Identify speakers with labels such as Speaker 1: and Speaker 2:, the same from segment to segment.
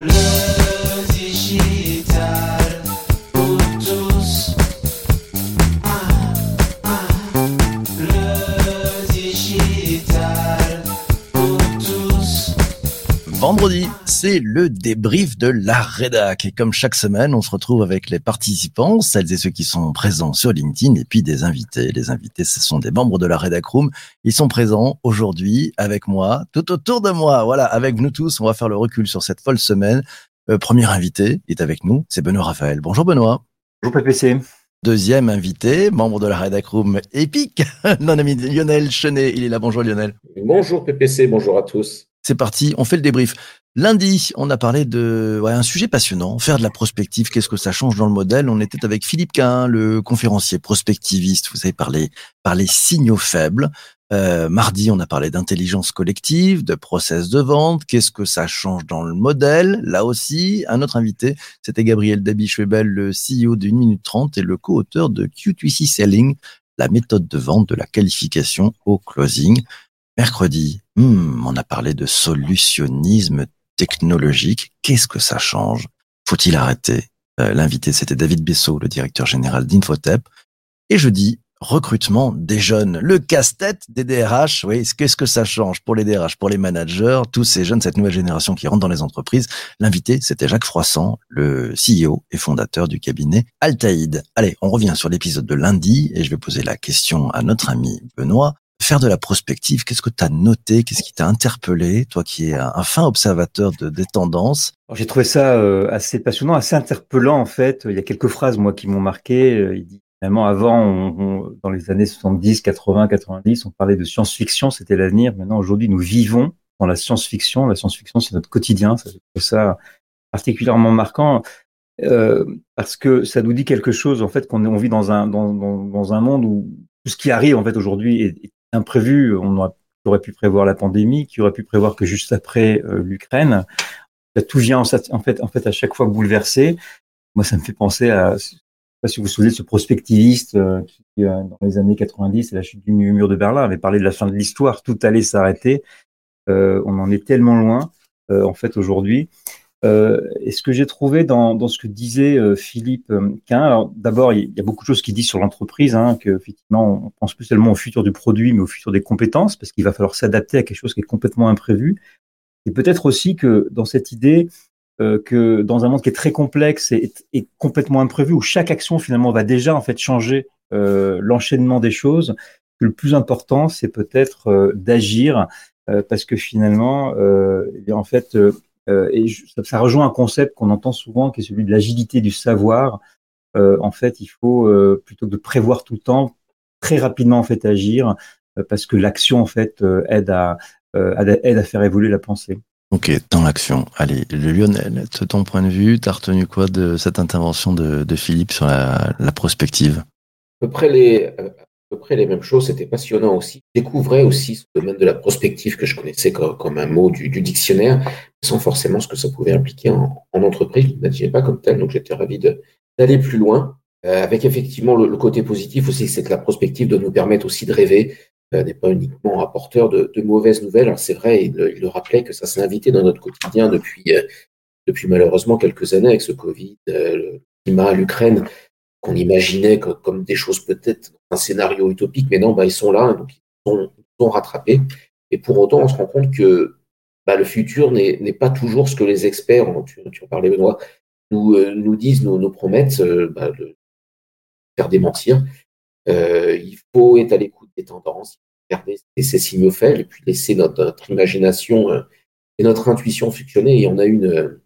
Speaker 1: Le
Speaker 2: c'est le débrief de la rédac. Et comme chaque semaine, on se retrouve avec les participants, celles et ceux qui sont présents sur LinkedIn, et puis des invités. Les invités, ce sont des membres de la rédac room. Ils sont présents aujourd'hui avec moi, tout autour de moi. Voilà, avec nous tous, on va faire le recul sur cette folle semaine. Euh, premier invité est avec nous, c'est Benoît Raphaël. Bonjour Benoît.
Speaker 3: Bonjour PPC.
Speaker 2: Deuxième invité, membre de la rédac room épique, non ami Lionel Chenet. Il est là. Bonjour Lionel.
Speaker 4: Bonjour PPC, bonjour à tous.
Speaker 2: C'est parti, on fait le débrief. Lundi, on a parlé de un sujet passionnant, faire de la prospective, qu'est-ce que ça change dans le modèle? On était avec Philippe Quin, le conférencier prospectiviste, vous avez parlé par les signaux faibles. Euh, mardi, on a parlé d'intelligence collective, de process de vente, qu'est-ce que ça change dans le modèle? Là aussi, un autre invité, c'était Gabriel Dabi-Schwebel, le CEO de 1 minute 30 et le co-auteur de Q2C Selling, la méthode de vente de la qualification au closing. Mercredi, hmm, on a parlé de solutionnisme technologique. Qu'est-ce que ça change? Faut-il arrêter? Euh, L'invité, c'était David Bessot, le directeur général d'Infotep. Et jeudi, recrutement des jeunes. Le casse-tête des DRH, oui, qu'est-ce que ça change pour les DRH, pour les managers, tous ces jeunes, cette nouvelle génération qui rentre dans les entreprises? L'invité, c'était Jacques Froissant, le CEO et fondateur du cabinet Altaïd. Allez, on revient sur l'épisode de lundi et je vais poser la question à notre ami Benoît faire de la prospective, qu'est-ce que tu as noté, qu'est-ce qui t'a interpellé, toi qui es un, fin observateur de, des tendances?
Speaker 3: J'ai trouvé ça euh, assez passionnant, assez interpellant en fait. Il y a quelques phrases moi qui m'ont marqué. Euh, Il dit finalement avant, on- on- dans les années 70, 80, 90, on parlait de science-fiction, c'était l'avenir. Maintenant aujourd'hui, nous vivons dans la science-fiction. La science-fiction, c'est notre quotidien. Ça, ça particulièrement marquant. euh, parce que ça nous dit quelque chose en fait qu'on on vit dans un dans, dans, un monde où tout ce qui arrive en fait aujourd'hui est imprévu. On aurait, pu prévoir la pandémie, qui aurait pu prévoir que juste après euh, l'Ukraine, tout vient en, fait en fait à chaque fois bouleversé. Moi, ça me fait penser à je sais pas si vous vous souvenez ce prospectiviste euh, qui euh, dans les années 90 et la chute du mur de Berlin avait parlé de la fin de l'histoire, tout allait s'arrêter. On en est tellement loin en fait aujourd'hui. Euh, et ce que j'ai trouvé dans, dans ce que disait euh, Philippe euh, Quin, d'abord il y a beaucoup de choses qu'il dit sur l'entreprise, hein, que effectivement on pense plus seulement au futur du produit, mais au futur des compétences, parce qu'il va falloir s'adapter à quelque chose qui est complètement imprévu. Et peut-être aussi que dans cette idée euh, que dans un monde qui est très complexe et, et complètement imprévu, où chaque action finalement va déjà en fait changer euh, l'enchaînement des choses, que le plus important c'est peut-être euh, d'agir, parce que finalement, eh en fait et je- ça, ça rejoint un concept qu'on entend souvent, qui est celui de l'agilité du savoir. Euh, en fait, il faut euh, plutôt que de prévoir tout le temps, très rapidement en fait agir, euh, parce que l'action en fait euh, aide à euh, aide à- faire évoluer la pensée.
Speaker 2: Ok, dans l'action. Allez, le Lionel, de ton point de vue, t'as retenu quoi de cette intervention de, de Philippe sur la, la prospective?
Speaker 4: À peu près les, peu près les mêmes choses, c'était passionnant aussi. Je découvrais aussi ce domaine de la prospective que je connaissais comme, un mot du, dictionnaire, sans forcément ce que ça pouvait impliquer en, en entreprise. Je ne pas comme tel, donc j'étais ravi d'aller plus loin. Euh, avec effectivement le, côté positif aussi, c'est que la prospective doit nous permettre aussi de rêver, euh, n'est pas uniquement apporteur de, de mauvaises nouvelles. Alors c'est vrai, il, le- il le rappelait que ça s'est invité dans notre quotidien depuis, euh, depuis malheureusement quelques années avec ce Covid, euh, le climat, l'Ukraine, qu'on imaginait co- comme, des choses peut-être un scénario utopique, mais non, bah, ils sont là, donc ils sont, sont rattrapés. Et pour autant, on se rend compte que bah, le futur n'est pas toujours ce que les experts, tu, tu en parlais Benoît, nous, euh, nous disent, nous, nous promettent, euh, bah, de faire démentir. Euh, il faut être à l'écoute des tendances, regarder ces, signaux faibles et puis laisser notre, imagination euh, et notre intuition fonctionner. Et on a une,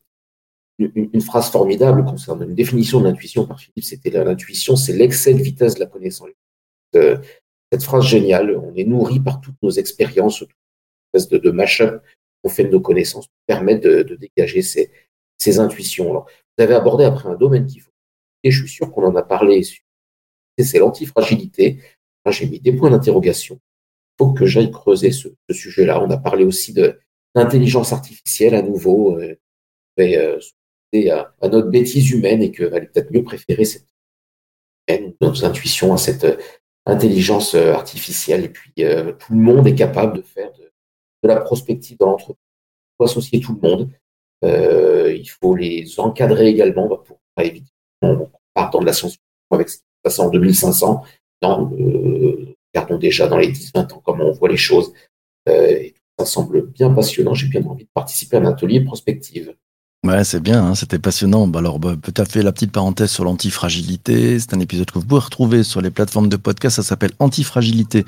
Speaker 4: une, phrase formidable concernant une définition de l'intuition par Philippe, c'était l'intuition, c'est l'excès de vitesse de la connaissance. Euh, cette phrase géniale, on est nourri par toutes nos expériences, toute une espèce de, de mash-up qu'on fait de nos connaissances permettre de, dégager ces, ces intuitions. Vous avez abordé après un domaine qu'il faut. Et je suis sûr qu'on en a parlé. C'est l'antifragilité. J'ai mis des points d'interrogation. Il faut que j'aille creuser ce, sujet-là. On a parlé aussi de l'intelligence artificielle à nouveau. Euh, euh, à, notre bêtise humaine et qu'elle allait peut-être mieux préférer cette nos intuitions à cette euh, intelligence euh, artificielle. Et puis, euh, tout le monde est capable de faire de, la prospective dans l'entreprise. Il faut associer tout le monde. Il faut les encadrer également bah, pour pas éviter en partant de la science avec ce qui se passe en 2500. Non, euh, regardons déjà dans les 10-20 ans comment on voit les choses. Ça semble bien passionnant. J'ai bien envie de participer à un atelier prospective.
Speaker 2: Ouais, c'est bien, hein, c'était passionnant. Bah alors, bah, tout à fait la petite parenthèse sur l'antifragilité. C'est un épisode que vous pouvez retrouver sur les plateformes de podcast. Ça s'appelle Antifragilité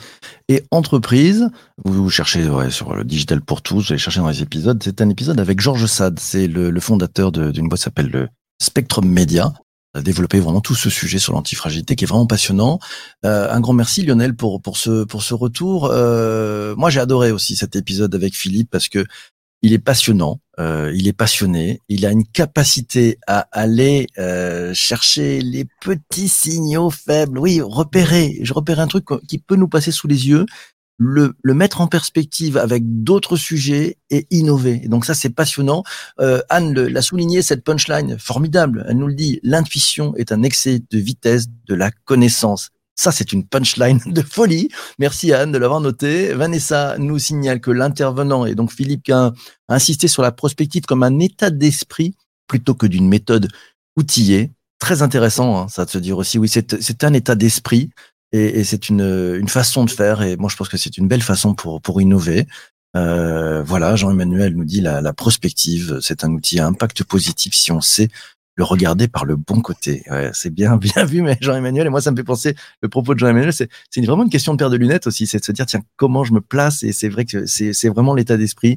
Speaker 2: et entreprise. Vous, vous cherchez ouais, sur le digital pour tous. Vous allez chercher dans les épisodes. C'est un épisode avec Georges Sade. C'est le, le fondateur d'une boîte qui s'appelle le Spectrum Media. A développé vraiment tout ce sujet sur l'antifragilité qui est vraiment passionnant. Euh, un grand merci Lionel pour pour ce pour ce retour. Euh, moi j'ai adoré aussi cet épisode avec Philippe parce que il est passionnant, euh, il est passionné, il a une capacité à aller euh, chercher les petits signaux faibles. Oui, repérer. Je repère un truc qui peut nous passer sous les yeux, le, mettre en perspective avec d'autres sujets et innover. Donc ça, c'est passionnant. Euh, Anne l'a souligné, cette punchline formidable. Elle nous le dit, l'intuition est un excès de vitesse de la connaissance. Ça, c'est une punchline de folie. Merci Anne de l'avoir noté. Vanessa nous signale que l'intervenant, et donc Philippe a insisté sur la prospective comme un état d'esprit plutôt que d'une méthode outillée. Très intéressant, hein, ça de se dire aussi, oui, c'est un état d'esprit et, et c'est une, une façon de faire. Et moi, je pense que c'est une belle façon pour, pour innover. Euh, voilà, Jean-Emmanuel nous dit la, la prospective, c'est un outil à impact positif si on sait le regarder par le bon côté. Ouais, c'est bien, bien vu, mais Jean-Emmanuel, et moi, ça me fait penser, le propos de Jean-Emmanuel, c'est c'est vraiment une question de paire de lunettes aussi, c'est de se dire, tiens, comment je me place Et c'est vrai que c'est c'est vraiment l'état d'esprit,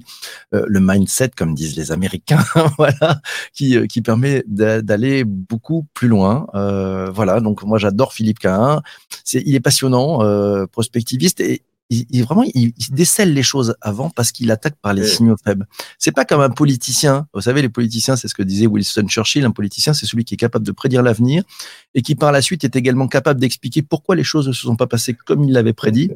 Speaker 2: euh, le mindset, comme disent les Américains, voilà, qui, euh, qui permet d'a- d'aller beaucoup plus loin. Euh, voilà, donc moi, j'adore Philippe Cahin. C'est, il est passionnant, euh, prospectiviste, et il, il- vraiment, il, il décèle les choses avant parce qu'il attaque par les signaux faibles. C'est pas comme un politicien. Vous savez, les politiciens, c'est ce que disait Winston Churchill. Un politicien, c'est celui qui est capable de prédire l'avenir et qui, par la suite, est également capable d'expliquer pourquoi les choses ne se sont pas passées comme il l'avait prédit.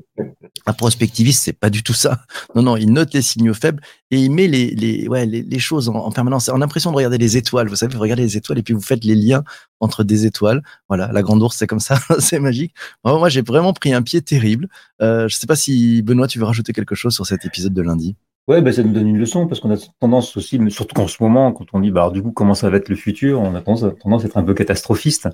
Speaker 2: Un prospectiviste, c'est pas du tout ça. Non, non, il note les signaux faibles et il met les, les, ouais, les, les choses en, en permanence. On a l'impression de regarder les étoiles. Vous savez, vous regardez les étoiles et puis vous faites les liens entre des étoiles. Voilà, la grande ours, c'est comme ça. c'est magique. Moi, j'ai vraiment pris un pied terrible. Euh, je sais pas si, Benoît, tu veux rajouter quelque chose sur cet épisode de lundi?
Speaker 3: Ouais, bah, ça nous donne une leçon parce qu'on a tendance aussi, surtout en ce moment, quand on dit, bah, alors, du coup, comment ça va être le futur, on a tendance, à être un peu catastrophiste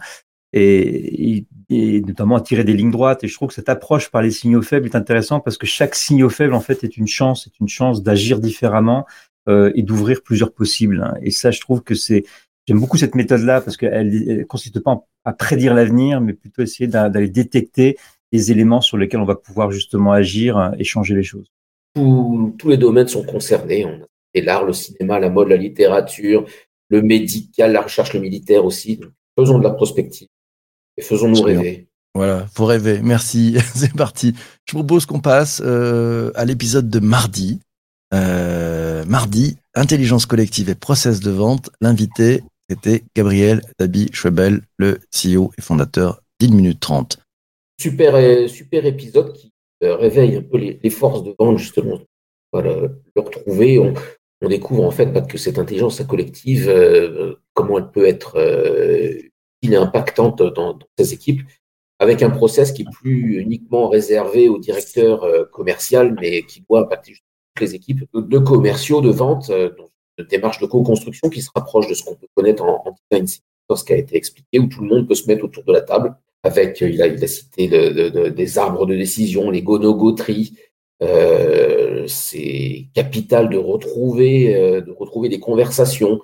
Speaker 3: et, notamment à tirer des lignes droites. Et je trouve que cette approche par les signaux faibles est intéressante parce que chaque signaux faible, en fait, est une chance, est une chance d'agir différemment euh, et d'ouvrir plusieurs possibles. Et ça, je trouve que c'est, j'aime beaucoup cette méthode-là parce qu'elle ne consiste pas à prédire l'avenir, mais plutôt essayer d'a- d'aller détecter les éléments sur lesquels on va pouvoir justement agir euh, et changer les choses.
Speaker 4: Tous- tous les domaines sont concernés. On a et l'art, le cinéma, la mode, la littérature, le médical, la recherche, le militaire aussi. Donc, faisons de la prospective et faisons-nous rêver.
Speaker 2: Voilà, faut rêver. Merci, c'est parti. Je propose qu'on passe euh, à l'épisode de mardi. Euh, mardi, intelligence collective et process de vente. L'invité était Gabriel Dabi Schwebel, le CEO et fondateur d'Une Minute 30.
Speaker 4: Super, euh, super épisode qui euh, réveille un peu les, forces de vente, justement. Voilà, le retrouver. On, on découvre en fait pas que cette intelligence collective, euh, comment elle peut être euh, impactante dans, dans ces équipes, avec un process qui est plus uniquement réservé au directeur euh, commercial, mais qui doit impacter toutes les équipes de, de commerciaux, de vente, euh, une démarche de co-construction qui se rapproche de ce qu'on peut connaître en, design dans ce qui a été expliqué, où tout le monde peut se mettre autour de la table avec, euh, il a, il a cité des arbres de décision, les go-no-go trees. Euh, c'est capital de retrouver, euh, de retrouver des conversations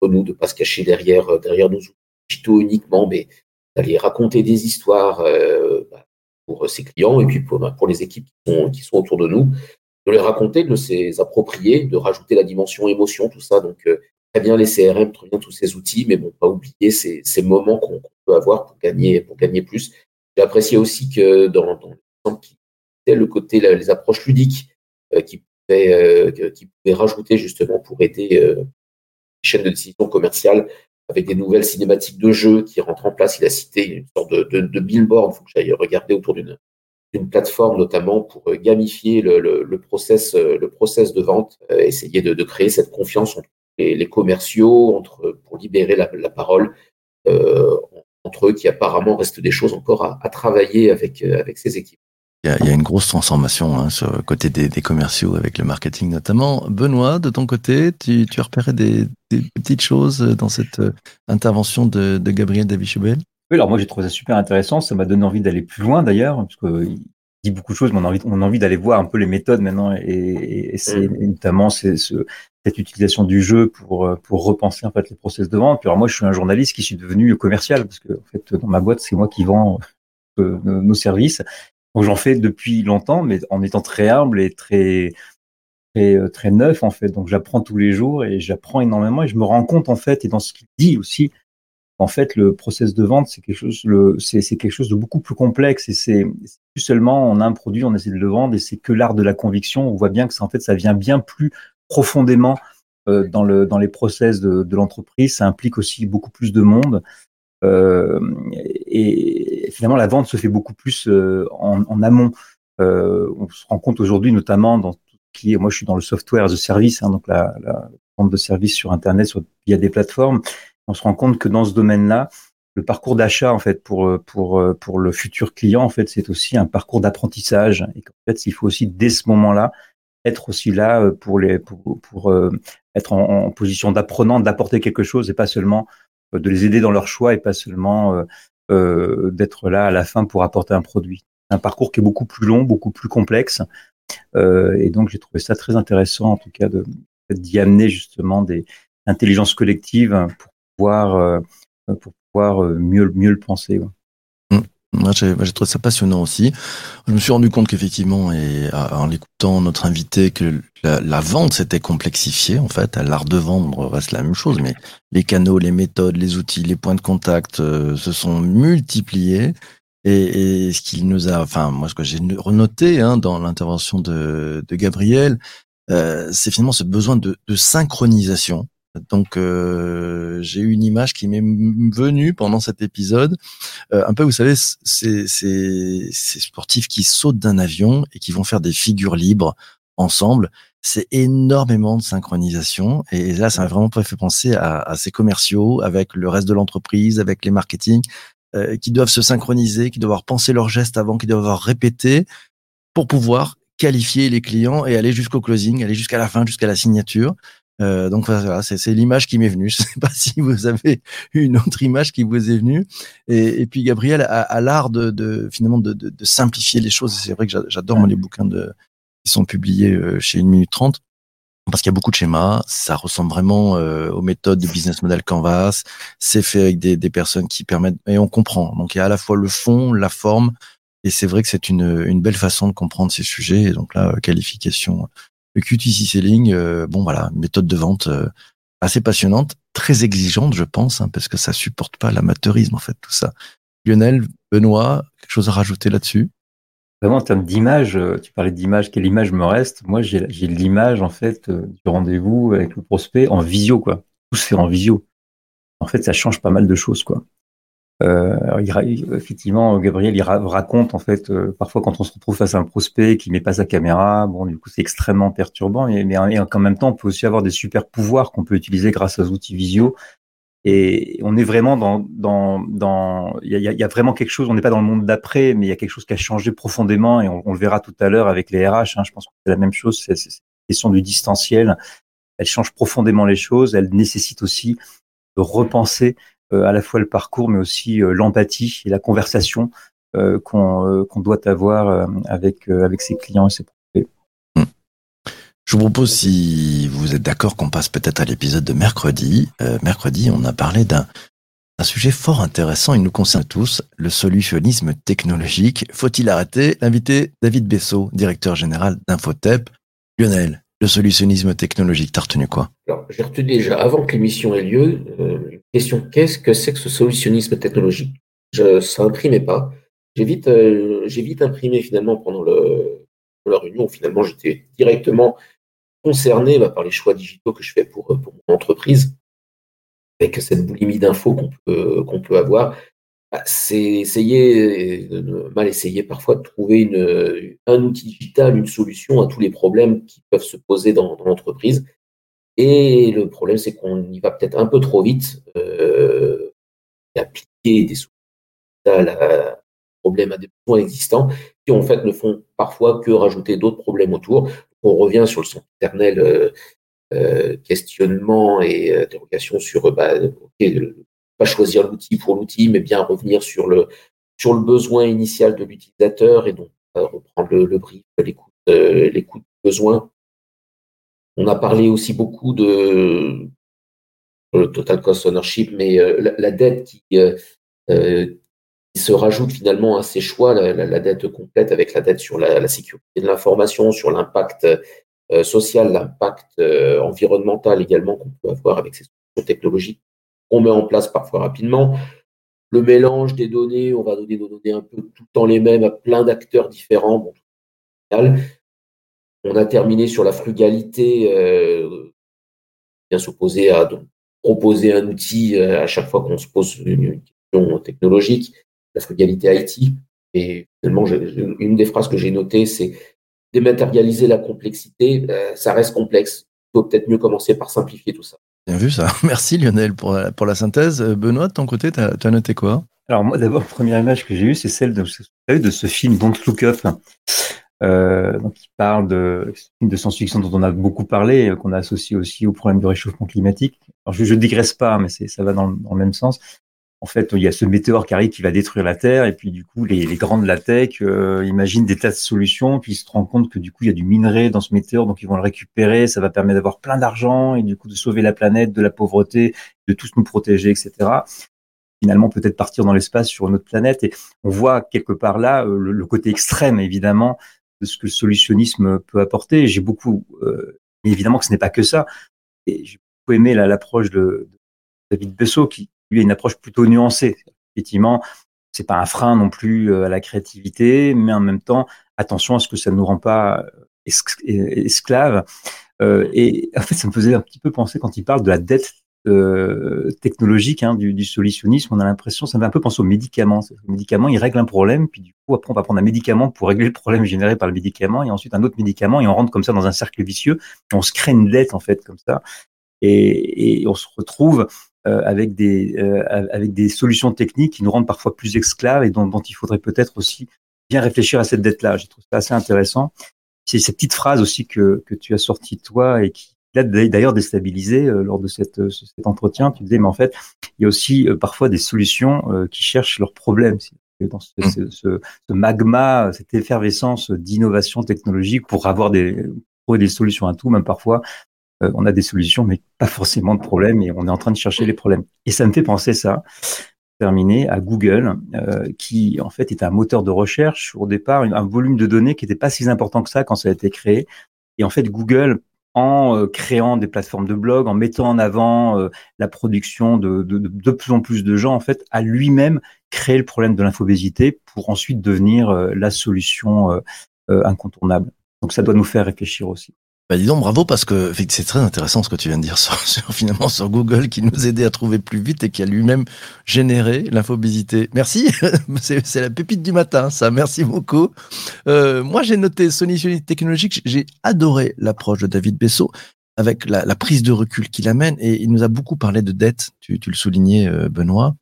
Speaker 4: entre nous, de pas se cacher derrière, derrière nos digitaux uniquement, mais d'aller raconter des histoires bah, pour ses clients et puis pour, bah, les équipes qui sont, autour de nous, de les raconter, de les approprier, de rajouter la dimension émotion, tout ça. Donc, très bien les CRM, très bien tous ces outils, mais bon, pas oublier ces, moments qu'on peut avoir pour gagner, pour gagner plus. J'ai apprécié aussi que dans, l'exemple qui était le côté, les approches ludiques euh, qui, pouvaient, euh, qui pouvaient rajouter justement pour aider euh, les chaînes de décision commerciale avec des nouvelles cinématiques de jeu qui rentrent en place. Il a cité une sorte de, billboard, il faut que j'aille regarder autour d'une plateforme notamment pour gamifier le, le, process, le process de vente, essayer de, de créer cette confiance entre les, les commerciaux, entre, pour libérer la, la parole euh, entre eux, qui apparemment reste des choses encore à, à travailler avec, euh, avec ces équipes.
Speaker 2: Il y a, il y a une grosse transformation hein, sur le côté des, des commerciaux avec le marketing notamment. Benoît, de ton côté, tu, tu as repéré des, des petites choses dans cette euh, intervention de, de Gabriel David-Chubel
Speaker 3: Oui, alors moi j'ai trouvé ça super intéressant. Ça m'a donné envie d'aller plus loin d'ailleurs, parce qu'il dit beaucoup de choses, mais on a envie, on a envie d'aller voir un peu les méthodes maintenant, et, et, et c'est et notamment c'est ce, cette utilisation du jeu pour euh, pour repenser en fait les process de vente. Puis alors moi je suis un journaliste qui suis devenu commercial, parce que en fait dans ma boîte c'est moi qui vends euh, nos services. Donc j'en fais depuis longtemps, mais en étant très humble et très très, euh, très neuf en fait. Donc j'apprends tous les jours et j'apprends énormément et je me rends compte en fait et dans ce qu'il dit aussi, en fait le process de vente c'est quelque chose le c'est c'est quelque chose de beaucoup plus complexe et c'est c'est plus seulement on a un produit, on essaie de le vendre et c'est que l'art de la conviction. On voit bien que ça en fait ça vient bien plus profondément euh, dans le dans les process de, de l'entreprise. Ça implique aussi beaucoup plus de monde. Euh, et finalement, la vente se fait beaucoup plus euh, en, en amont. Euh, on se rend compte aujourd'hui, notamment dans tout qui est, moi je suis dans le software as a service, hein, donc la, la vente de services sur Internet, sur, via des plateformes. On se rend compte que dans ce domaine-là, le parcours d'achat en fait pour pour pour le futur client en fait c'est aussi un parcours d'apprentissage et qu'en fait il faut aussi dès ce moment-là être aussi là pour les pour, pour euh, être en, en position d'apprenant d'apporter quelque chose et pas seulement euh, de les aider dans leur choix et pas seulement euh, euh, d'être là à la fin pour apporter un produit. Un parcours qui est beaucoup plus long, beaucoup plus complexe. Euh, et donc j'ai trouvé ça très intéressant en tout cas de d'y amener justement des intelligences collectives pour pouvoir euh, pour pouvoir euh, mieux mieux le penser.
Speaker 2: Moi, j'ai trouvé ça passionnant aussi. Je me suis rendu compte qu'effectivement, et à- en l'écoutant notre invité, que la, la vente s'était complexifiée. En fait, l'art de vendre reste la même chose, mais les canaux, les méthodes, les outils, les points de contact euh, se sont multipliés. Et, et ce qu'il nous a, enfin, moi, ce que j'ai renoté hein, dans l'intervention de, de Gabriel, euh, c'est finalement ce besoin de, de synchronisation. Donc, euh, j'ai eu une image qui m'est venue pendant cet épisode euh, un peu, vous savez, ces, sportifs qui sautent d'un avion et qui vont faire des figures libres ensemble. C'est énormément de synchronisation. Et là, ça m'a vraiment fait penser à, à ces commerciaux avec le reste de l'entreprise, avec les marketing, euh, qui doivent se synchroniser, qui doivent pensé leurs gestes avant, qui doivent avoir répété pour pouvoir qualifier les clients et aller jusqu'au closing, aller jusqu'à la fin, jusqu'à la signature. Euh, donc voilà, c'est l'image qui m'est venue. Je sais pas si vous avez une autre image qui vous est venue. Et, puis Gabriel a, a l'art de, de finalement de, de, de simplifier les choses. C'est vrai que j'a- j'adore les bouquins de, qui sont publiés euh, chez une minute trente parce qu'il y a beaucoup de schémas. Ça ressemble vraiment euh, aux méthodes de business model Canvas. C'est fait avec des, des personnes qui permettent et on comprend. Donc il y a à la fois le fond, la forme. Et c'est vrai que c'est une, une belle façon de comprendre ces sujets. Et donc là, euh, qualification, le QTC selling, euh, bon voilà, une méthode de vente euh, assez passionnante, très exigeante, je pense, hein, parce que ça supporte pas l'amateurisme en fait, tout ça. Lionel, Benoît, quelque chose à rajouter là-dessus?
Speaker 3: Vraiment en termes d'image, euh, tu parlais d'image, quelle image me reste? Moi, j'ai l'image en fait du rendez-vous avec le prospect en visio, quoi. Tout se fait en visio. En fait, ça change pas mal de choses, quoi. Euh, effectivement, Gabriel, il ra- raconte en fait euh, parfois quand on se retrouve face à un prospect qui met pas sa caméra, bon, du coup, c'est extrêmement perturbant. Mais, en, même temps, on peut aussi avoir des super pouvoirs qu'on peut utiliser grâce aux outils visio. Et on est vraiment dans, il y a, vraiment quelque chose. On n'est pas dans le monde d'après, mais il y a quelque chose qui a changé profondément, et on, le verra tout à l'heure avec les RH. hein. je pense que c'est la même chose. C'est la question du distanciel. Elle change profondément les choses. Elle nécessite aussi de repenser à la fois le parcours, mais aussi euh, l'empathie et la conversation euh, qu'on euh, qu'on doit avoir euh, avec euh, avec ses clients et ses prospects.
Speaker 2: Je vous propose, si vous êtes d'accord, qu'on passe peut-être à l'épisode de mercredi. Euh, mercredi, on a parlé d'un un sujet fort intéressant. Il nous concerne tous, le solutionnisme technologique. Faut-il arrêter? L'invité David Bessot, directeur général d'Infotep. Lionel, le solutionnisme technologique, t'as retenu quoi
Speaker 4: Alors, j'ai retenu déjà, avant que l'émission ait lieu, euh, une question qu'est-ce que c'est que ce solutionnisme technologique? Je, Ça imprimait pas. J'ai vite, euh, imprimé finalement pendant la réunion. Finalement, j'étais directement concerné bah, par les choix digitaux que je fais pour, pour mon entreprise. Avec cette boulimie d'infos qu'on peut, qu'on peut avoir, bah, c'est essayer, de- mal essayer parfois de trouver une, un outil digital, une solution à tous les problèmes qui peuvent se poser dans, l'entreprise. Et le problème, c'est qu'on y va peut-être un peu trop vite. Euh, appliquer des solutions à problèmes à des besoins existants qui en fait ne font parfois que rajouter d'autres problèmes autour. On revient sur le son éternel euh, euh, questionnement et euh, interrogation sur bah, ok, pas choisir l'outil pour l'outil, mais bien revenir sur le sur le besoin initial de l'utilisateur et donc reprendre le, le brief, l'écoute, l'écoute du besoin. On a parlé aussi beaucoup de le total cost ownership, mais la, la, dette qui, qui se rajoute finalement à ces choix, la, la, la dette complète avec la dette sur la, sécurité de l'information, sur l'impact euh, social, l'impact euh, environnemental également qu'on peut avoir avec ces solutions technologiques qu'on met en place parfois rapidement. Le mélange des données, on va donner nos données un peu tout le temps les mêmes à plein d'acteurs différents. Bon, on a terminé sur la frugalité, euh, bien s'opposer à proposer un outil euh, à chaque fois qu'on se pose une, une question technologique la frugalité IT. Et finalement, une des phrases que j'ai notées, c'est dématérialiser la complexité, euh, ça reste complexe. Il faut peut-être mieux commencer par simplifier tout ça.
Speaker 2: Bien vu ça. Merci Lionel pour la, pour la synthèse. Euh, Benoît, de ton côté, tu as, noté quoi?
Speaker 3: Alors moi d'abord, première image que j'ai eue, c'est celle de, de ce film Don't Look Up, euh, qui parle de, de science-fiction dont on a beaucoup parlé, qu'on a associé aussi au problème du réchauffement climatique. Alors je, je digresse pas, mais ça va dans, le même sens en fait, il y a ce météore qui arrive qui va détruire la Terre, et puis du coup, les, les grands de la tech euh, imaginent des tas de solutions, puis ils se rendent compte que du coup, il y a du minerai dans ce météore, donc ils vont le récupérer, ça va permettre d'avoir plein d'argent, et du coup, de sauver la planète de la pauvreté, de tous nous protéger, etc. Finalement, peut-être partir dans l'espace sur une autre planète, et on voit quelque part là euh, le, le, côté extrême, évidemment, de ce que le solutionnisme peut apporter. J'ai beaucoup, euh, évidemment que ce n'est pas que ça. Et j'ai beaucoup aimé l'approche de, David Bessot qui lui a une approche plutôt nuancée. Effectivement, c'est pas un frein non plus euh, à la créativité, mais en même temps, attention à ce que ça ne nous rend pas euh, esclaves. Euh, et en fait, ça me faisait un petit peu penser quand il parle de la dette technologique hein, du, solutionnisme. On a l'impression, ça me fait un peu penser aux médicaments. Le médicament, il règle un problème, puis du coup, après, on va prendre un médicament pour régler le problème généré par le médicament, et ensuite un autre médicament, et on rentre comme ça dans un cercle vicieux. On se crée une dette en fait comme ça, et, on se retrouve avec, des, euh, avec des solutions techniques qui nous rendent parfois plus esclaves et dont, dont il faudrait peut-être aussi bien réfléchir à cette dette-là. Je trouve ça assez intéressant. C'est cette petite phrase aussi que, que tu as sortie toi et qui l'a d'ailleurs déstabilisé euh, lors de cette, cet entretien. Tu disais, mais en fait, il y a aussi euh, parfois des solutions euh, qui cherchent leurs problèmes. Dans ce, mmh. ce, ce, ce, magma, cette effervescence d'innovation technologique pour avoir des, trouver des solutions à tout, même parfois, euh, on a des solutions, mais pas forcément de problèmes, et on est en train de chercher les problèmes. Et ça me fait penser ça, terminé, à Google, euh, qui en fait est un moteur de recherche, au départ, un volume de données qui n'était pas si important que ça quand ça a été créé. Et en fait, Google, en euh, créant des plateformes de blog, en mettant en avant euh, la production de, de, de, plus en plus de gens, en fait, a lui-même créé le problème de l'infobésité pour ensuite devenir euh, la solution incontournable. Donc ça doit nous faire réfléchir aussi.
Speaker 2: Bah dis donc bravo parce que c'est très intéressant ce que tu viens de dire sur, finalement sur Google qui nous aidait à trouver plus vite et qui a lui-même généré l'infobésité. Merci, c'est la pépite du matin ça, merci beaucoup. Euh, moi j'ai noté solution technologique, j'ai adoré l'approche de David Bessot avec la, prise de recul qu'il amène et il nous a beaucoup parlé de dette, tu, le soulignais euh, Benoît,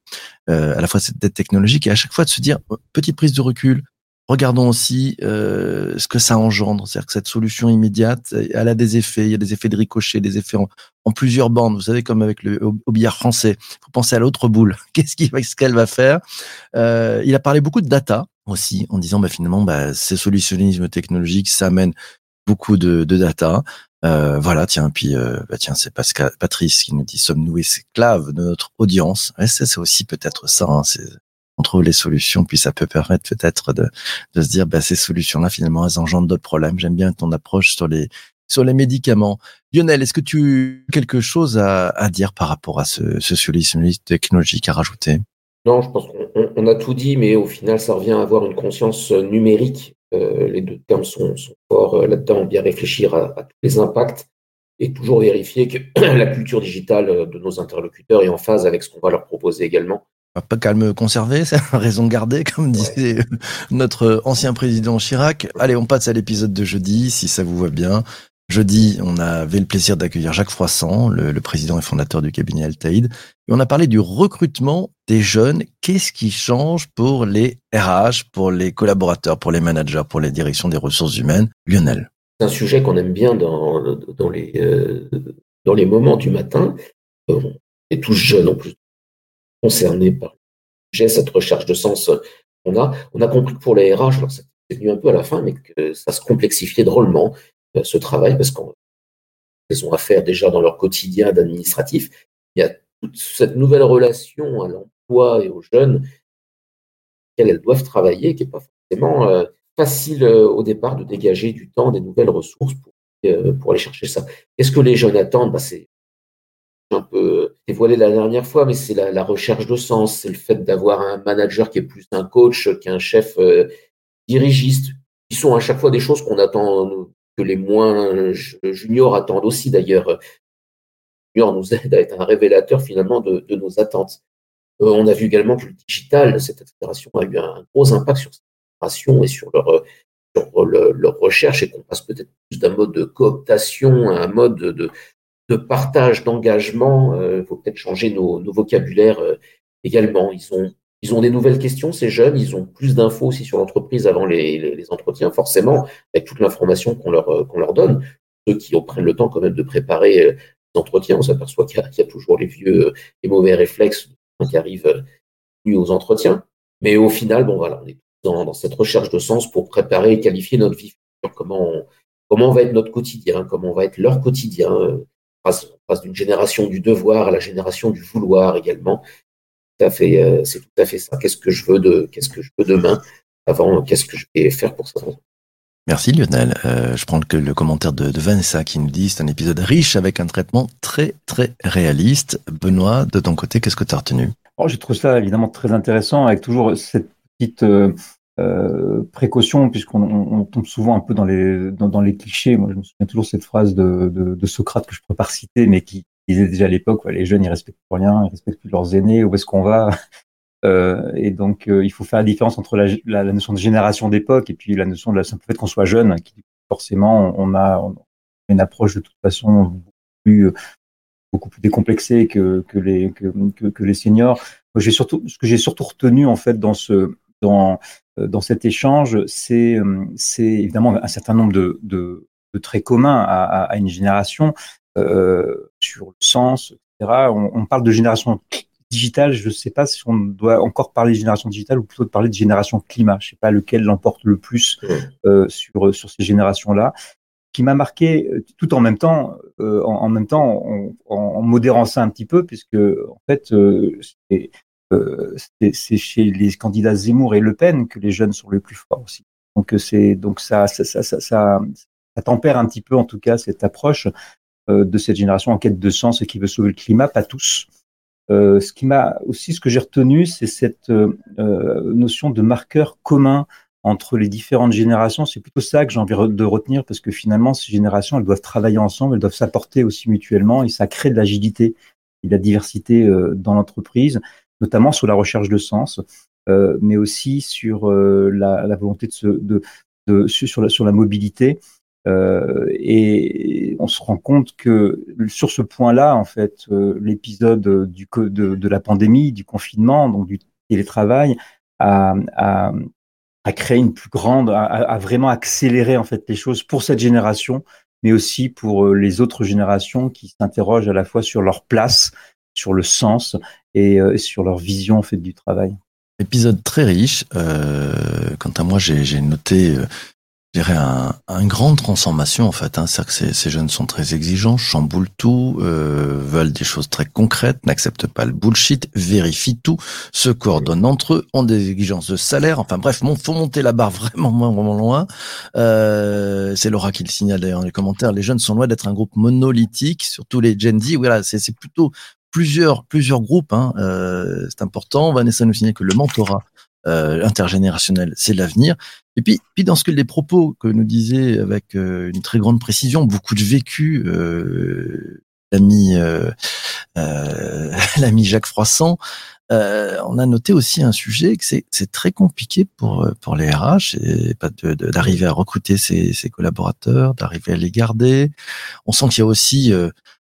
Speaker 2: euh, à la fois cette dette technologique et à chaque fois de se dire petite prise de recul, Regardons aussi euh, ce que ça engendre, c'est-à-dire que cette solution immédiate, elle a des effets, il y a des effets de ricochet, des effets en, plusieurs bandes. Vous savez, comme avec le au, billard français, faut penser à l'autre boule. Qu'est-ce qu'elle va faire? Euh, Il a parlé beaucoup de data aussi, en disant bah, finalement, bah, ces solutionnismes technologiques, ça amène beaucoup de, de data. Euh, voilà, tiens, puis euh, bah, tiens, c'est Patrice qui nous dit sommes-nous esclaves de notre audience? Ouais, C'est aussi peut-être ça. Hein, on trouve les solutions, puis ça peut permettre peut-être de, de se dire, bah, ces solutions-là, finalement, elles engendrent d'autres problèmes. J'aime bien ton approche sur les, sur les médicaments. Lionel, est-ce que tu as quelque chose à, dire par rapport à ce, ce solution technologique à rajouter?
Speaker 4: Non, je pense qu'on a tout dit, mais au final, ça revient à avoir une conscience numérique. Euh, les deux termes sont, forts euh, là-dedans, bien réfléchir à, tous les impacts et toujours vérifier que la culture digitale de nos interlocuteurs est en phase avec ce qu'on va leur proposer également
Speaker 2: pas calme conservé, c'est raison gardée, comme disait ouais. notre ancien président Chirac. Allez, on passe à l'épisode de jeudi, si ça vous va bien. Jeudi, on avait le plaisir d'accueillir Jacques Froissant, le, le président et fondateur du cabinet Altaïd. Et on a parlé du recrutement des jeunes. Qu'est-ce qui change pour les RH, pour les collaborateurs, pour les managers, pour les directions des ressources humaines? Lionel.
Speaker 4: C'est un sujet qu'on aime bien dans, dans, les, euh, dans les moments du matin. Euh, on est tous jeunes en plus, concernés par le sujet, cette recherche de sens qu'on a. On a compris que pour les RH, alors c'est venu un peu à la fin, mais que ça se complexifiait drôlement, euh, ce travail, parce qu'elles ont à faire déjà dans leur quotidien d'administratif. Il y a toute cette nouvelle relation à l'emploi et aux jeunes elles doivent travailler, qui n'est pas forcément euh, facile euh, au départ de dégager du temps, des nouvelles ressources pour, pour aller chercher ça. Qu'est-ce que les jeunes attendent? Bah, C'est un peu dévoilé la dernière fois, mais c'est la, recherche de sens, c'est le fait d'avoir un manager qui est plus un coach qu'un chef dirigiste, qui sont à chaque fois des choses qu'on attend, que les moins juniors attendent aussi d'ailleurs. Junior nous aide à être un révélateur finalement de, nos attentes. Euh, on a vu également que le digital, cette accélération a eu un gros impact sur cette accélération et sur leur, sur le, leur recherche et qu'on passe peut-être plus d'un mode de cooptation à un mode de, de partage, d'engagement. Il euh, faut peut-être changer nos, nos vocabulaires euh, également. Ils ont ils ont des nouvelles questions, ces jeunes, ils ont plus d'infos aussi sur l'entreprise avant les, les, les, entretiens, forcément, avec toute l'information qu'on leur, euh, qu'on leur donne. Ceux qui prennent le temps quand même de préparer les entretiens, on s'aperçoit qu'il y, y, a toujours les vieux et mauvais réflexes qui arrivent aux entretiens. Mais au final, bon voilà, on est dans, dans, cette recherche de sens pour préparer et qualifier notre vie future, comment comment va être notre quotidien, comment va être leur quotidien. On passe, passe d'une génération du devoir à la génération du vouloir également à fait, euh, c'est tout à fait ça. Qu'est-ce que je veux de, qu'est-ce que je veux demain avant, qu'est-ce que je vais faire pour ça?
Speaker 2: Merci Lionel. Euh, je prends le, le commentaire de, de, Vanessa qui nous dit c'est un épisode riche avec un traitement très très réaliste. Benoît, de ton côté, qu'est-ce que tu as retenu?
Speaker 3: Oh, J'ai trouvé ça évidemment très intéressant avec toujours cette petite euh, euh, précaution puisqu'on on, tombe souvent un peu dans les dans, dans, les clichés. Moi, je me souviens toujours de cette phrase de, de, de Socrate que je peux pas citer, mais qui, disait déjà à l'époque, ouais, les jeunes ils respectent rien, ils respectent plus leurs aînés, où est-ce qu'on va? Euh, Et donc euh, il faut faire la différence entre la, la, la notion de génération d'époque et puis la notion de la simple fait qu'on soit jeune, qui forcément on a, on a, une approche de toute façon beaucoup plus beaucoup plus décomplexée que, que les que, que, que les seniors. J'ai surtout ce que j'ai surtout retenu en fait dans ce dans dans cet échange, c'est c'est évidemment un certain nombre de, de, de traits communs à, à, à une génération, euh, sur le sens, etc. On, on, parle de génération digitale. Je ne sais pas si on doit encore parler de génération digitale ou plutôt de parler de génération climat. Je ne sais pas lequel l'emporte le plus euh, sur sur ces générations-là. Qui m'a marqué tout en même temps, euh, en, en, même temps, en, en, modérant ça un petit peu, puisque en fait, euh, c'est chez les candidats Zemmour et Le Pen que les jeunes sont les plus forts aussi. Donc c'est donc ça ça, ça ça, ça, tempère un petit peu en tout cas cette approche euh, de cette génération en quête de sens et qui veut sauver le climat, pas tous. Euh, ce qui m'a aussi, ce que j'ai retenu, c'est cette euh, notion de marqueur commun entre les différentes générations. C'est plutôt ça que j'ai envie de retenir parce que finalement, ces générations, elles doivent travailler ensemble, elles doivent s'apporter aussi mutuellement et ça crée de l'agilité et de la diversité dans l'entreprise, notamment sur la recherche de sens, euh, mais aussi sur euh, la, volonté de, se, sur, la, mobilité. Euh, et on se rend compte que sur ce point-là, en fait, l'épisode de, la pandémie, du confinement, donc du télétravail, a, créé une plus grande, a, vraiment accéléré en fait les choses pour cette génération, mais aussi pour les autres générations qui s'interrogent à la fois sur leur place, sur le sens et, et sur leur vision en fait du travail.
Speaker 2: Épisode très riche. Euh, quant à moi, j'ai noté euh, je dirais, un, un grande transformation en fait. Hein. C'est-à-dire que ces, ces, jeunes sont très exigeants, chamboulent tout, euh, veulent des choses très concrètes, n'acceptent pas le bullshit, vérifient tout, se coordonnent entre eux, ont des exigences de salaire. Enfin bref, bon, faut monter la barre vraiment, vraiment loin. Euh, c'est Laura qui le signale d'ailleurs dans les commentaires. Les jeunes sont loin d'être un groupe monolithique, surtout les Gen Z. Voilà, c'est plutôt plusieurs plusieurs groupes. Hein. Euh, c'est important. Vanessa nous signale que le mentorat euh, intergénérationnel, c'est l'avenir. Et puis, puis dans ce que les propos que nous disait avec euh, une très grande précision, beaucoup de vécu, euh, l'ami euh, l'ami Jacques Froissant, on a noté aussi un sujet que c'est très compliqué pour pour les RH de- d'arriver à recruter ses, ses collaborateurs, d'arriver à les garder. On sent qu'il y a aussi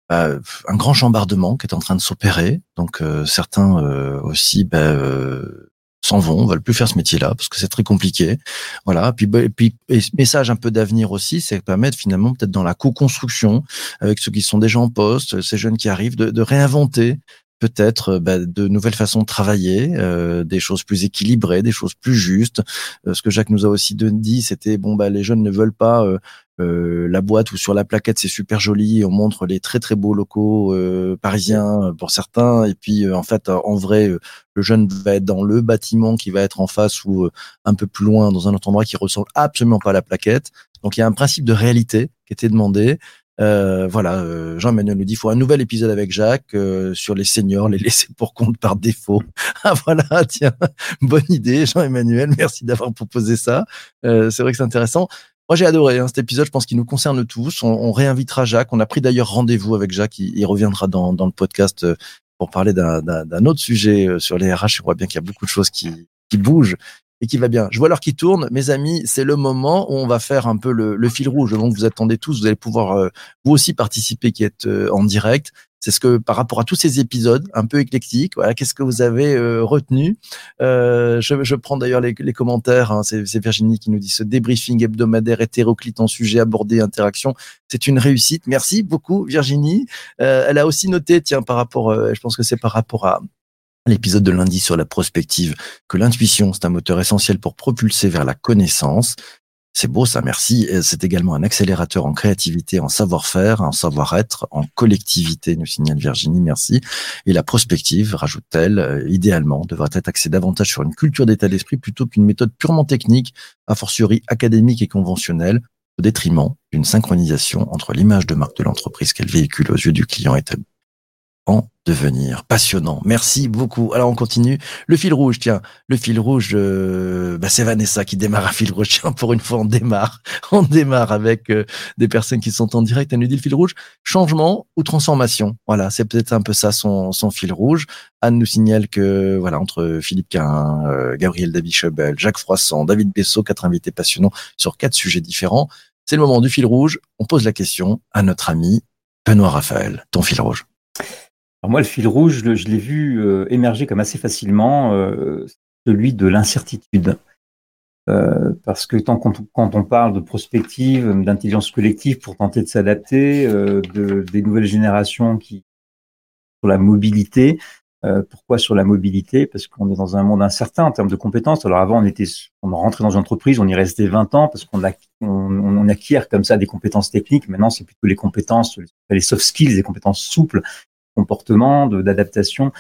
Speaker 2: bah, un grand chambardement qui est en train de s'opérer. Donc euh, certains euh, aussi bah, euh, s'en vont, veulent plus faire ce métier-là parce que c'est très compliqué. Voilà. Puis, bah, et puis message un peu d'avenir aussi, c'est permettre finalement peut-être dans la co-construction avec ceux qui sont déjà en poste, ces jeunes qui arrivent, de, de réinventer peut-être de nouvelles façons de travailler, euh, des choses plus équilibrées, des choses plus justes. Euh, ce que Jacques nous a aussi dit, c'était bon bah les jeunes ne veulent pas euh, euh, la boîte ou sur la plaquette c'est super joli, on montre les très très beaux locaux euh, parisiens euh, pour certains, et puis euh, en fait en vrai le jeune va être dans le bâtiment qui va être en face ou un peu plus loin dans un autre endroit qui ressemble absolument pas à la plaquette. Donc il y a un principe de réalité qui était demandé. Euh, voilà, euh, Jean-Emmanuel nous dit il faut un nouvel épisode avec Jacques euh, sur les seniors, les laisser pour compte par défaut. ah voilà, tiens, bonne idée, Jean-Emmanuel, merci d'avoir proposé ça. C'est vrai que c'est intéressant. Moi j'ai adoré hein, cet épisode, je pense qu'il nous concerne tous. On, on réinvitera Jacques. On a pris d'ailleurs rendez-vous avec Jacques. Il, reviendra dans, le podcast euh, pour parler d'un- autre sujet euh, sur les RH. Je vois bien qu'il y a beaucoup de choses qui, bougent et qui va bien. Je vois l'heure qui tourne, mes amis. C'est le moment où on va faire un peu le, fil rouge. Donc vous attendez tous, vous allez pouvoir euh, vous aussi participer, qui êtes en direct. C'est ce que par rapport à tous ces épisodes un peu éclectiques, voilà, qu'est-ce que vous avez euh, retenu? Euh, je, prends d'ailleurs les, commentaires. hein. c'est c'est Virginie qui nous dit ce débriefing hebdomadaire hétéroclite en sujet abordé, interaction, c'est une réussite. Merci beaucoup Virginie. Euh, elle a aussi noté, tiens, par rapport, je pense que c'est par rapport à l'épisode de lundi sur la prospective, que l'intuition, c'est un moteur essentiel pour propulser vers la connaissance. C'est beau ça, merci. Et C'est également un accélérateur en créativité, en savoir-faire, en savoir-être, en collectivité, nous signale Virginie, merci. Et la prospective, rajoute-t-elle, euh, idéalement, devrait être axée davantage sur une culture d'état d'esprit plutôt qu'une méthode purement technique, a fortiori académique et conventionnelle, au détriment d'une synchronisation entre l'image de marque de l'entreprise qu'elle véhicule aux yeux du client établi en devenir. Passionnant. Merci beaucoup. Alors on continue. Le fil rouge, tiens, le fil rouge, euh, bah, c'est Vanessa qui démarre un fil rouge. Tiens, pour une fois, on démarre. On démarre avec euh, des personnes qui sont en direct. Elle nous dit le fil rouge, changement ou transformation? Voilà, c'est peut-être un peu ça son, son fil rouge. Anne nous signale que, voilà, entre Philippe Cahin, euh, Gabriel David-Chebel, Jacques Froissant, David Bessot, quatre invités passionnants sur quatre sujets différents. C'est le moment du fil rouge. On pose la question à notre ami Benoît Raphaël. Ton fil rouge.
Speaker 3: Alors moi, le fil rouge, je l'ai vu euh, émerger comme assez facilement, euh, celui de l'incertitude. Euh, parce que tant qu'on- quand on parle de prospective, d'intelligence collective pour tenter de s'adapter, de, des nouvelles générations qui sur la mobilité. pourquoi sur la mobilité? Parce qu'on est dans un monde incertain en termes de compétences. Alors avant, on rentrait dans une entreprise, on y restait 20 ans parce qu'on acquiert comme ça des compétences techniques. Maintenant, c'est plutôt les compétences, les soft skills, les compétences souples comportement, d'adaptation,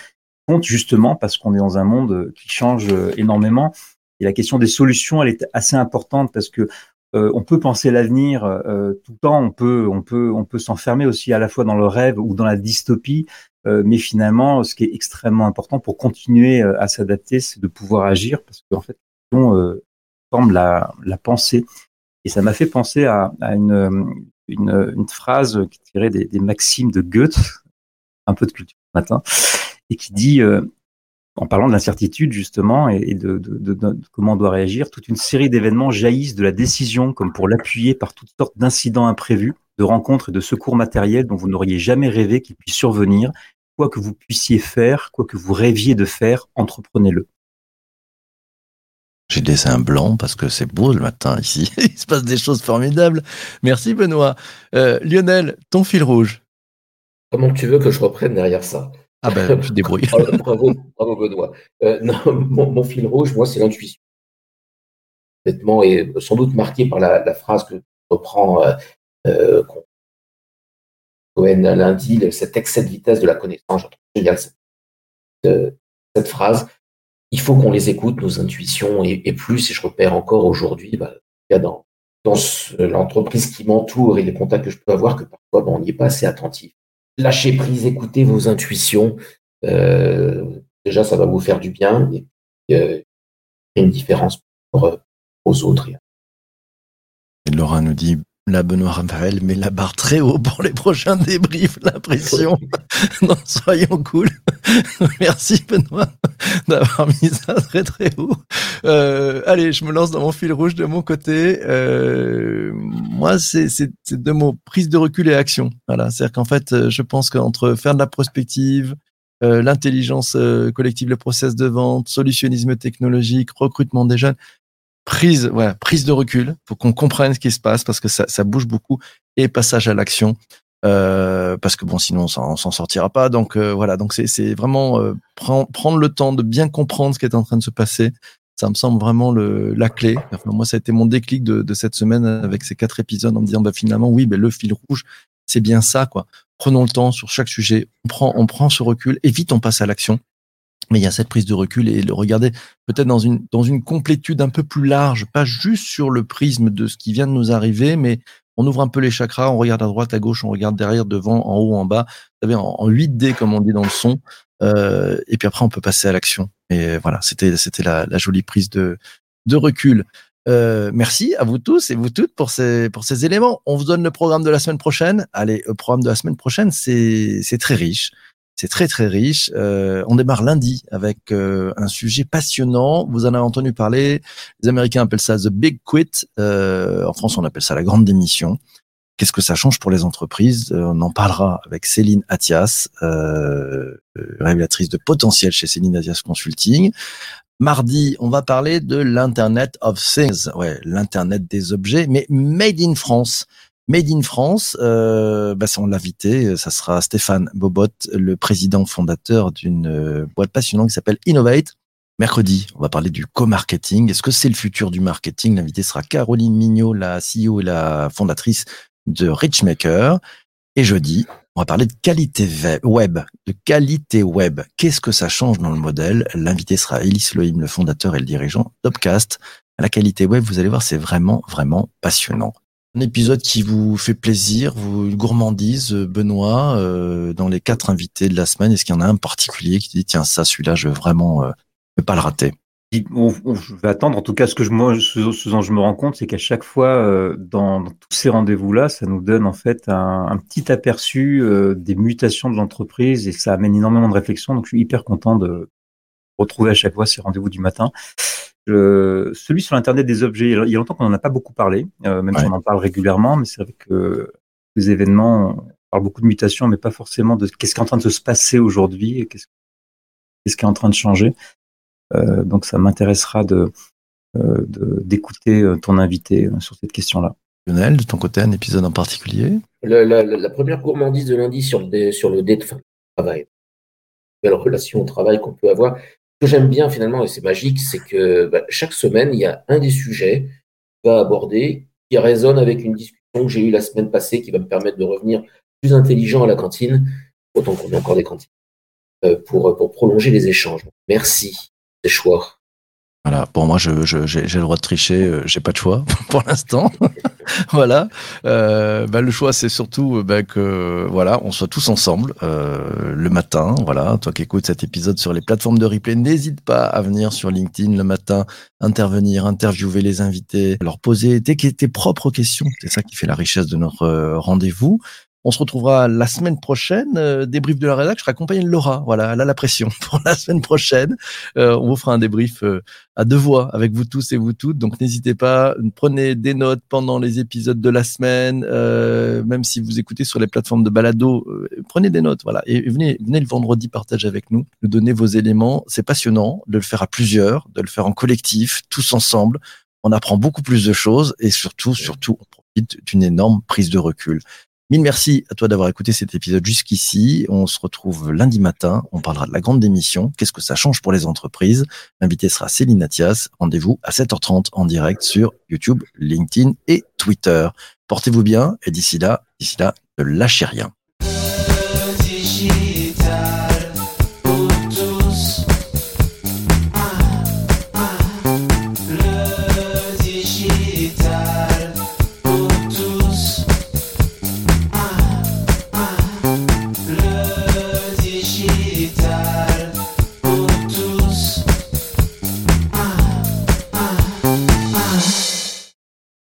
Speaker 3: compte justement parce qu'on est dans un monde euh, qui change euh, énormément. Et la question des solutions, elle est assez importante parce que euh, on peut penser l'avenir euh, tout le temps, on peut, on peut, on peut s'enfermer aussi à la fois dans le rêve ou dans la dystopie. euh, mais finalement, ce qui est extrêmement important pour continuer euh, à s'adapter, c'est de pouvoir agir parce qu'en fait, on euh, forme la, la pensée. Et ça m'a fait penser à, à une, euh, une, une phrase qui tirée des, des maximes de Goethe, un peu de culture ce matin, et qui dit, euh, en parlant de l'incertitude justement et, de, comment on doit réagir, toute une série d'événements jaillissent de la décision comme pour l'appuyer par toutes sortes d'incidents imprévus, de rencontres et de secours matériels dont vous n'auriez jamais rêvé qu'ils puissent survenir. Quoi que vous puissiez faire, quoi que vous rêviez de faire, entreprenez-le.
Speaker 2: J'ai laissé un blanc parce que c'est beau le matin ici. Il se passe des choses formidables. Merci Benoît. Euh, Lionel, ton fil rouge.
Speaker 4: Comment tu veux que je reprenne derrière ça?
Speaker 2: Ah ben, débrouilles.
Speaker 4: Oh, bravo, bravo Benoît. Euh, non, mon, mon fil rouge, moi, c'est l'intuition. Et sans doute marqué par la, la phrase que reprend euh, euh, Cohen lundi, cet excès de vitesse de la connaissance. Je trouve génial cette, cette phrase. Il faut qu'on les écoute, nos intuitions, et, et plus, et je repère encore aujourd'hui, bah, dans, dans l'entreprise qui m'entoure et les contacts que je peux avoir, que parfois, bah, on n'y est pas assez attentif. Lâchez prise, écoutez vos intuitions. Euh, déjà, ça va vous faire du bien et euh, une différence pour, euh, aux autres.
Speaker 2: Et Laura nous dit La Benoît Raphaël met la barre très haut pour les prochains débriefs, l'impression. non, soyons cool. Merci Benoît d'avoir mis ça très très haut. Euh, allez, je me lance dans mon fil rouge de mon côté. Euh, moi, c'est deux mots prise de recul et action. Voilà, c'est-à-dire qu'en fait, euh, je pense qu'entre faire de la prospective, euh, l'intelligence euh, collective, le process de vente, solutionnisme technologique, recrutement des jeunes, prise, ouais, prise de recul, faut qu'on comprenne ce qui se passe parce que ça, ça bouge beaucoup et passage à l'action. Euh, parce que bon, sinon on s'en sortira pas. Donc euh, voilà, donc c'est vraiment euh, prendre prendre le temps de bien comprendre ce qui est en train de se passer. Ça me semble vraiment le, la clé. Moi, ça a été mon déclic de, de cette semaine avec ces quatre épisodes en me disant bah finalement oui, ben le fil rouge, c'est bien ça quoi. Prenons le temps sur chaque sujet. On prend on prend ce recul et vite on passe à l'action. Mais il y a cette prise de recul et le regarder peut-être dans une dans une complétude un peu plus large, pas juste sur le prisme de ce qui vient de nous arriver, mais on ouvre un peu les chakras, on regarde à droite, à gauche, on regarde derrière, devant, en haut, en bas. Vous savez, en, en 8D comme on dit dans le son. Euh, et puis après, on peut passer à l'action. Et voilà, c'était c'était la, la jolie prise de de recul. Euh, merci à vous tous et vous toutes pour ces pour ces éléments. On vous donne le programme de la semaine prochaine. Allez, le programme de la semaine prochaine, c'est c'est très riche. C'est très très riche. Euh, on démarre lundi avec euh, un sujet passionnant. Vous en avez entendu parler. Les Américains appellent ça the big quit. Euh, en France, on appelle ça la grande démission. Qu'est-ce que ça change pour les entreprises? Euh, On en parlera avec Céline euh, révélatrice de potentiel chez Céline Athias Consulting. Mardi, on va parler de l'Internet of Things, l'Internet des objets, mais made in France. Made in France, euh, bah, on l'a invité, ça sera Stéphane Bobot, le président fondateur d'une euh, boîte passionnante qui s'appelle Innovate. Mercredi, on va parler du co-marketing. Est-ce que c'est le futur du marketing? L'invité sera Caroline Mignot, la CEO et la fondatrice de Richmaker. Et jeudi, on va parler de qualité web, de qualité web. Qu'est-ce que ça change dans le modèle? L'invité sera Elise Lohim, le fondateur et le dirigeant d'Opcast. La qualité web, vous allez voir, c'est vraiment, vraiment passionnant. Un épisode qui vous fait plaisir, vous gourmandise, euh, Benoît, euh, dans les quatre invités de la semaine. Est-ce qu'il y en a un particulier qui dit tiens ça, celui-là, je veux vraiment euh, ne pas le rater?
Speaker 3: On- je vais attendre. En tout cas, ce que je, dont je me rends compte, c'est qu'à chaque fois, dans, tous ces rendez-vous-là, ça nous donne en fait un, un petit aperçu des mutations de l'entreprise et ça amène énormément de réflexion. Donc, je suis hyper content de retrouver à chaque fois ces rendez-vous du matin. Je- celui sur l'Internet des objets, il y a longtemps qu'on n'en a pas beaucoup parlé, euh, même si on en parle régulièrement, mais c'est vrai que les événements, on parle beaucoup de mutations, mais pas forcément de qu'est-ce qui est en train de se passer aujourd'hui et qu'est-ce qu'est-ce qui est en train de changer. Euh, donc ça m'intéressera de euh, de- d'écouter ton invité sur cette question-là.
Speaker 2: Lionel, de ton côté, un épisode en particulier?
Speaker 4: La, la- la- la première gourmandise de lundi sur le, dé- sur le dé de fin de travail, belle relation au travail qu'on peut avoir. Que j'aime bien finalement, et c'est magique, c'est que bah, chaque semaine, il y a un des sujets qu'on va aborder qui résonne avec une discussion que j'ai eue la semaine passée qui va me permettre de revenir plus intelligent à la cantine, autant qu'on a encore des cantines, euh, pour, pour prolonger les échanges. Merci, c'est choix.
Speaker 2: Voilà. Bon, moi, je, je- j'ai, j'ai le droit de tricher. euh, J'ai pas de choix pour l'instant. voilà. Euh, bah, le choix, c'est surtout euh, bah, que voilà, on soit tous ensemble euh, le matin. Voilà. Toi qui écoutes cet épisode sur les plateformes de replay, n'hésite pas à venir sur LinkedIn le matin, intervenir, interviewer les invités, leur poser tes, tes propres questions. C'est ça qui fait la richesse de notre euh, rendez-vous. On se retrouvera la semaine prochaine. Euh, débrief de la rédac. Je serai Laura. Voilà, elle a la pression pour la semaine prochaine. Euh, on vous fera un débrief euh, à deux voix avec vous tous et vous toutes. Donc n'hésitez pas, prenez des notes pendant les épisodes de la semaine, même si vous écoutez sur les plateformes de balado, prenez des notes, voilà. Et venez, venez le vendredi partager avec nous, nous donner vos éléments. C'est passionnant de le faire à plusieurs, de le faire en collectif, tous ensemble. On apprend beaucoup plus de choses et surtout, surtout, on profite d'une énorme prise de recul. Mille merci à toi d'avoir écouté cet épisode jusqu'ici. On se retrouve lundi matin. On parlera de la grande démission. Qu'est-ce que ça change pour les entreprises? L'invité sera Céline Athias. Rendez-vous à 7h30 en direct sur YouTube, LinkedIn et Twitter. Portez-vous bien et d'ici là, d'ici là, ne lâchez rien.